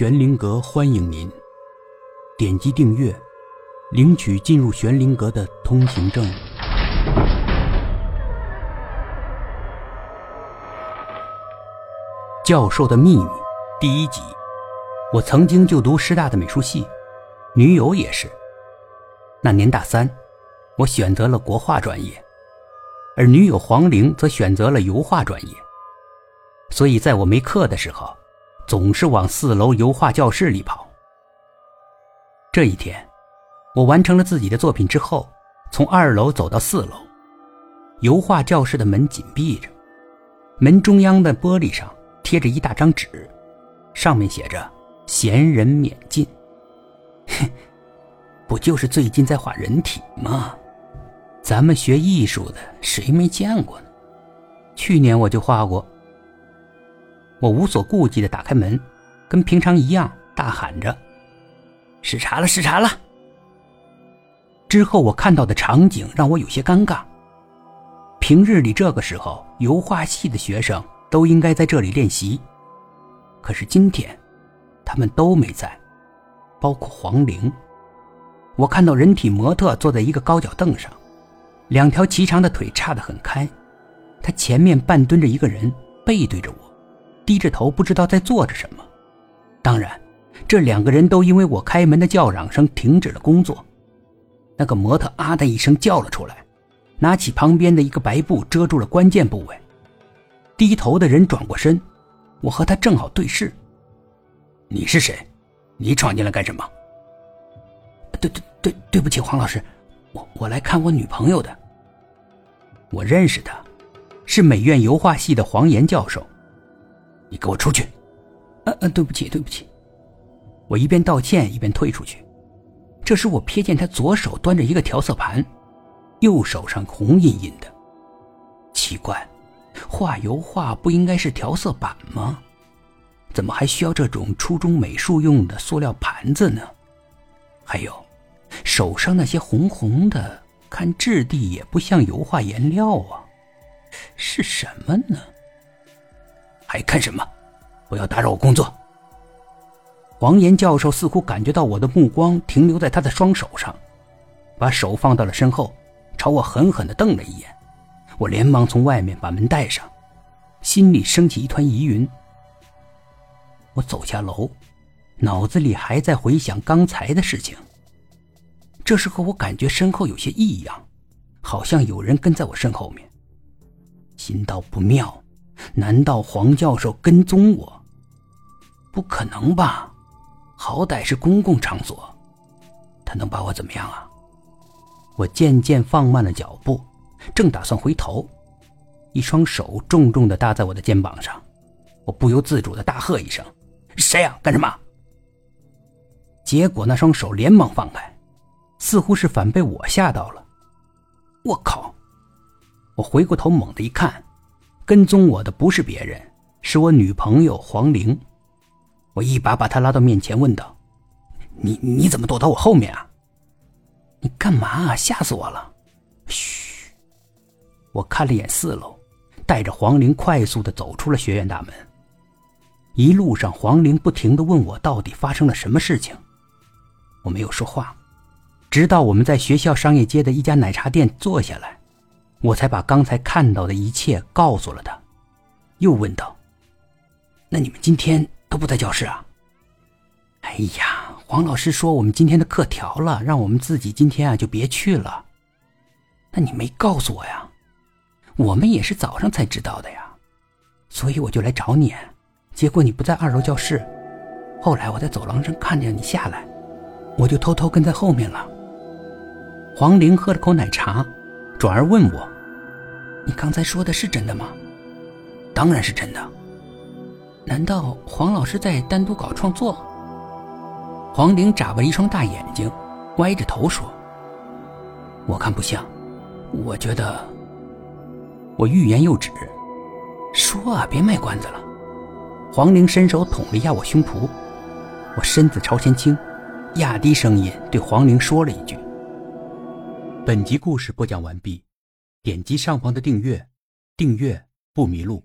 玄灵阁欢迎您，点击订阅，领取进入玄灵阁的通行证。教授的秘密第一集。我曾经就读师大的美术系，女友也是。那年大三，我选择了国画专业，而女友黄玲则选择了油画专业。所以在我没课的时候。总是往四楼油画教室里跑。这一天，我完成了自己的作品之后，从二楼走到四楼，油画教室的门紧闭着，门中央的玻璃上贴着一大张纸，上面写着“闲人免进”。哼，不就是最近在画人体吗？咱们学艺术的谁没见过呢？去年我就画过。我无所顾忌地打开门，跟平常一样大喊着：“视察了，视察了。”之后我看到的场景让我有些尴尬。平日里这个时候，油画系的学生都应该在这里练习，可是今天，他们都没在，包括黄玲。我看到人体模特坐在一个高脚凳上，两条颀长的腿叉得很开，他前面半蹲着一个人，背对着我。低着头，不知道在做着什么。当然，这两个人都因为我开门的叫嚷声停止了工作。那个模特啊的一声叫了出来，拿起旁边的一个白布遮住了关键部位。低头的人转过身，我和他正好对视。你是谁？你闯进来干什么？对对对，对不起，黄老师，我我来看我女朋友的。我认识她，是美院油画系的黄岩教授。你给我出去！呃呃，对不起，对不起。我一边道歉一边退出去。这时我瞥见他左手端着一个调色盘，右手上红印印的。奇怪，画油画不应该是调色板吗？怎么还需要这种初中美术用的塑料盘子呢？还有，手上那些红红的，看质地也不像油画颜料啊，是什么呢？还看什么？不要打扰我工作。黄岩教授似乎感觉到我的目光停留在他的双手上，把手放到了身后，朝我狠狠地瞪了一眼。我连忙从外面把门带上，心里升起一团疑云。我走下楼，脑子里还在回想刚才的事情。这时候我感觉身后有些异样，好像有人跟在我身后面，心道不妙。难道黄教授跟踪我？不可能吧，好歹是公共场所，他能把我怎么样啊？我渐渐放慢了脚步，正打算回头，一双手重重的搭在我的肩膀上，我不由自主的大喝一声：“谁呀？干什么？”结果那双手连忙放开，似乎是反被我吓到了。我靠！我回过头猛地一看。跟踪我的不是别人，是我女朋友黄玲。我一把把她拉到面前，问道：“你你怎么躲到我后面啊？你干嘛啊？吓死我了！”嘘。我看了眼四楼，带着黄玲快速的走出了学院大门。一路上，黄玲不停的问我到底发生了什么事情。我没有说话，直到我们在学校商业街的一家奶茶店坐下来。我才把刚才看到的一切告诉了他，又问道：“那你们今天都不在教室啊？”“哎呀，黄老师说我们今天的课调了，让我们自己今天啊就别去了。”“那你没告诉我呀？我们也是早上才知道的呀，所以我就来找你。结果你不在二楼教室，后来我在走廊上看见你下来，我就偷偷跟在后面了。”黄玲喝了口奶茶。转而问我：“你刚才说的是真的吗？”“当然是真的。”“难道黄老师在单独搞创作？”黄玲眨巴一双大眼睛，歪着头说：“我看不像，我觉得……”我欲言又止，说啊，别卖关子了。黄玲伸手捅了一下我胸脯，我身子朝前倾，压低声音对黄玲说了一句。本集故事播讲完毕，点击上方的订阅，订阅不迷路。